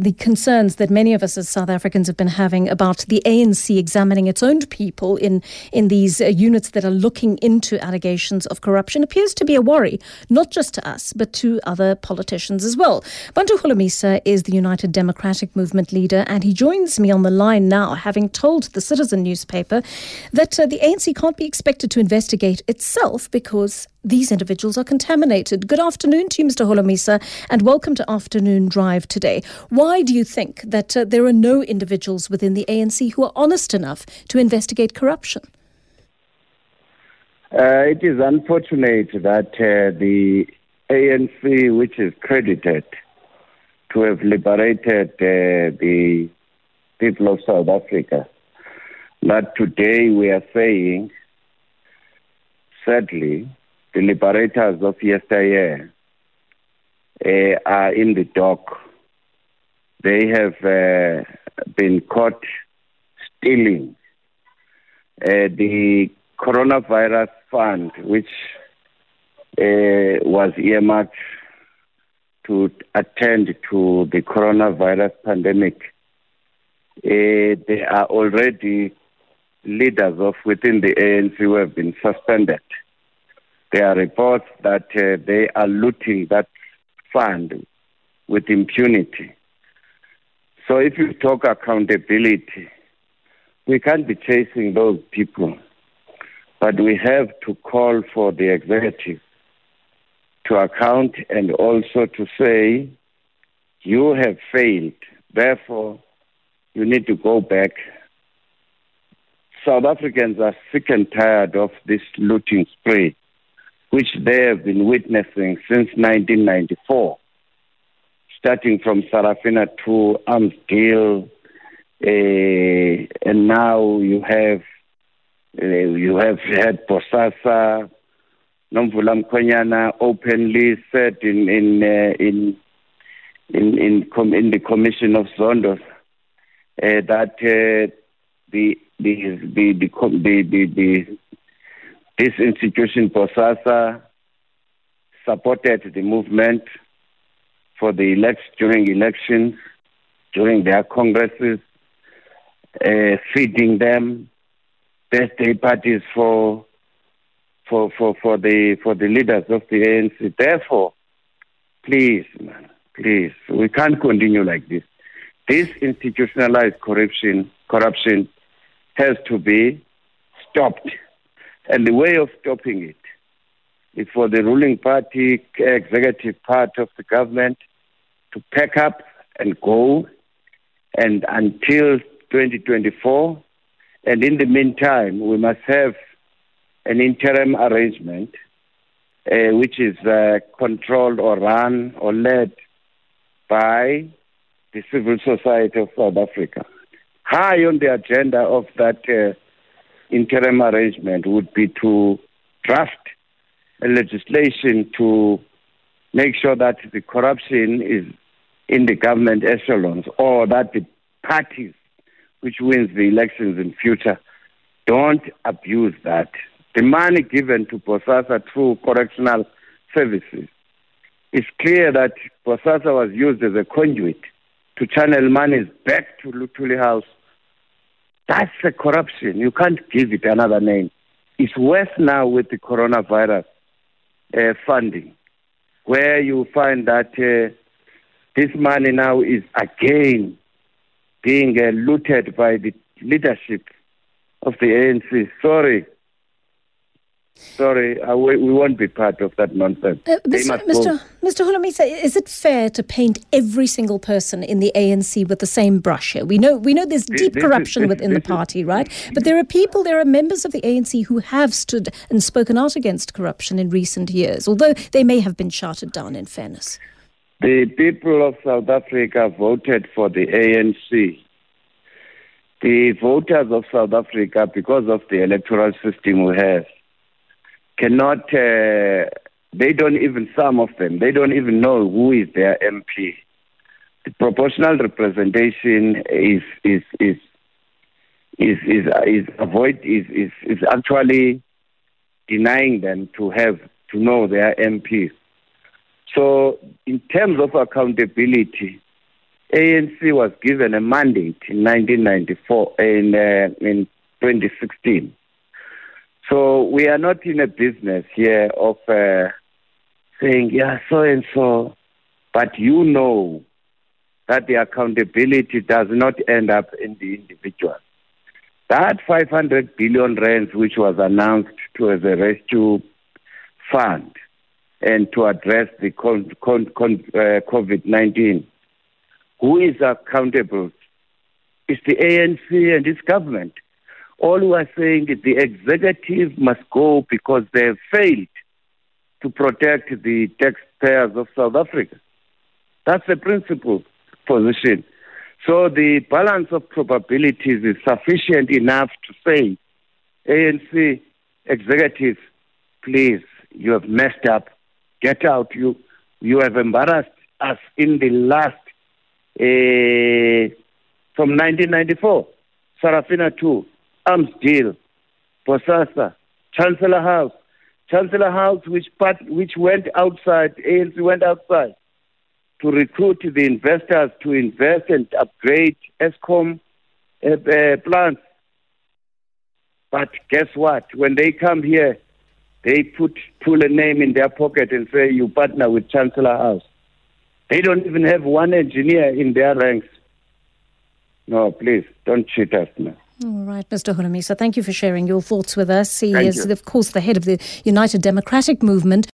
the concerns that many of us as South Africans have been having about the ANC examining its own people in, in these uh, units that are looking into allegations of corruption appears to be a worry, not just to us, but to other politicians as well. Bantu Holomisa is the United Democratic Movement leader, and he joins me on the line now, having told the Citizen newspaper that uh, the ANC can't be expected to investigate itself because these individuals are contaminated. Good afternoon to you, Mr. Holomisa, and welcome to Afternoon Drive today. Why do you think that uh, there are no individuals within the ANC who are honest enough to investigate corruption? Uh, it is unfortunate that uh, the ANC, which is credited to have liberated uh, the people of South Africa, that today we are saying, sadly, the liberators of yesteryear uh, are in the dock. They have uh, been caught stealing uh, the coronavirus fund, which uh, was earmarked to attend to the coronavirus pandemic. They are already leaders of within the ANC who have been suspended. There are reports that uh, they are looting that fund with impunity. So if you talk accountability, we can't be chasing those people, but we have to call for the executive to account and also to say, you have failed, therefore you need to go back. South Africans are sick and tired of this looting spree which they have been witnessing since 1994, starting from Sarafina to Arms Deal, uh, and now you have uh, you have had Bosasa, Nomvula Mokonyane openly said in in uh, in in in, com- in, the commission of Zondo uh, that the the the, the, the, the this institution, Bosasa, supported the movement for the elect during elections, during their congresses, uh, feeding them, birthday parties for for for for the for the leaders of the ANC. Therefore, please, man, please, we can't continue like this. This institutionalized corruption corruption has to be stopped. And the way of stopping it is for the ruling party, executive part of the government to pack up and go and until 2024. And in the meantime, we must have an interim arrangement uh, which is uh, controlled or run or led by the civil society of South Africa. High on the agenda of that uh, interim arrangement would be to draft legislation to make sure that the corruption is in the government echelons or that the parties which wins the elections in future don't abuse that. The money given to Bosasa through correctional services, it's clear that Bosasa was used as a conduit to channel monies back to Luthuli House that's the corruption. You can't give it another name. It's worse now with the coronavirus uh, funding, where you find that uh, this money now is again being uh, looted by the leadership of the ANC. Sorry, Sorry, uh, we, we, won't be part of that nonsense. Uh, Mr. Mr. Mr. Holomisa, is it fair to paint every single person in the ANC with the same brush here? We know we know there's deep this, corruption this, within this, the party, right? But there are people, there are members of the ANC who have stood and spoken out against corruption in recent years, although they may have been shouted down. In fairness, the people of South Africa voted for the ANC. The voters of South Africa, because of the electoral system we have, cannot, uh, they don't even, some of them, they don't even know who is their MP. The proportional representation is, is, is, is, is, is avoid, is, is, is actually denying them to have, to know their MPs. So in terms of accountability, ANC was given a mandate in 1994 in uh, in 2016. So we are not in a business here of uh, saying yeah so and so, but you know that the accountability does not end up in the individual. That 500 billion rands, which was announced to as a rescue fund and to address the uh, COVID-19, who is accountable? It's the ANC and its government. All we are saying is the executive must go because they have failed to protect the taxpayers of South Africa. That's the principle position. So the balance of probabilities is sufficient enough to say, ANC executives, please, you have messed up. Get out. You you have embarrassed us in the last uh, from 1994. Sarafina 2, Arms Deal, Bosasa, Chancellor House, Chancellor House, which part, which went outside, ANC went outside to recruit the investors to invest and upgrade Eskom uh, uh, plants. But guess what? When they come here, they put pull a name in their pocket and say you partner with Chancellor House. They don't even have one engineer in their ranks. No, please don't cheat us now. All right, Mr. Holomisa, thank you for sharing your thoughts with us. He Thank is, you. of course, the head of the United Democratic Movement.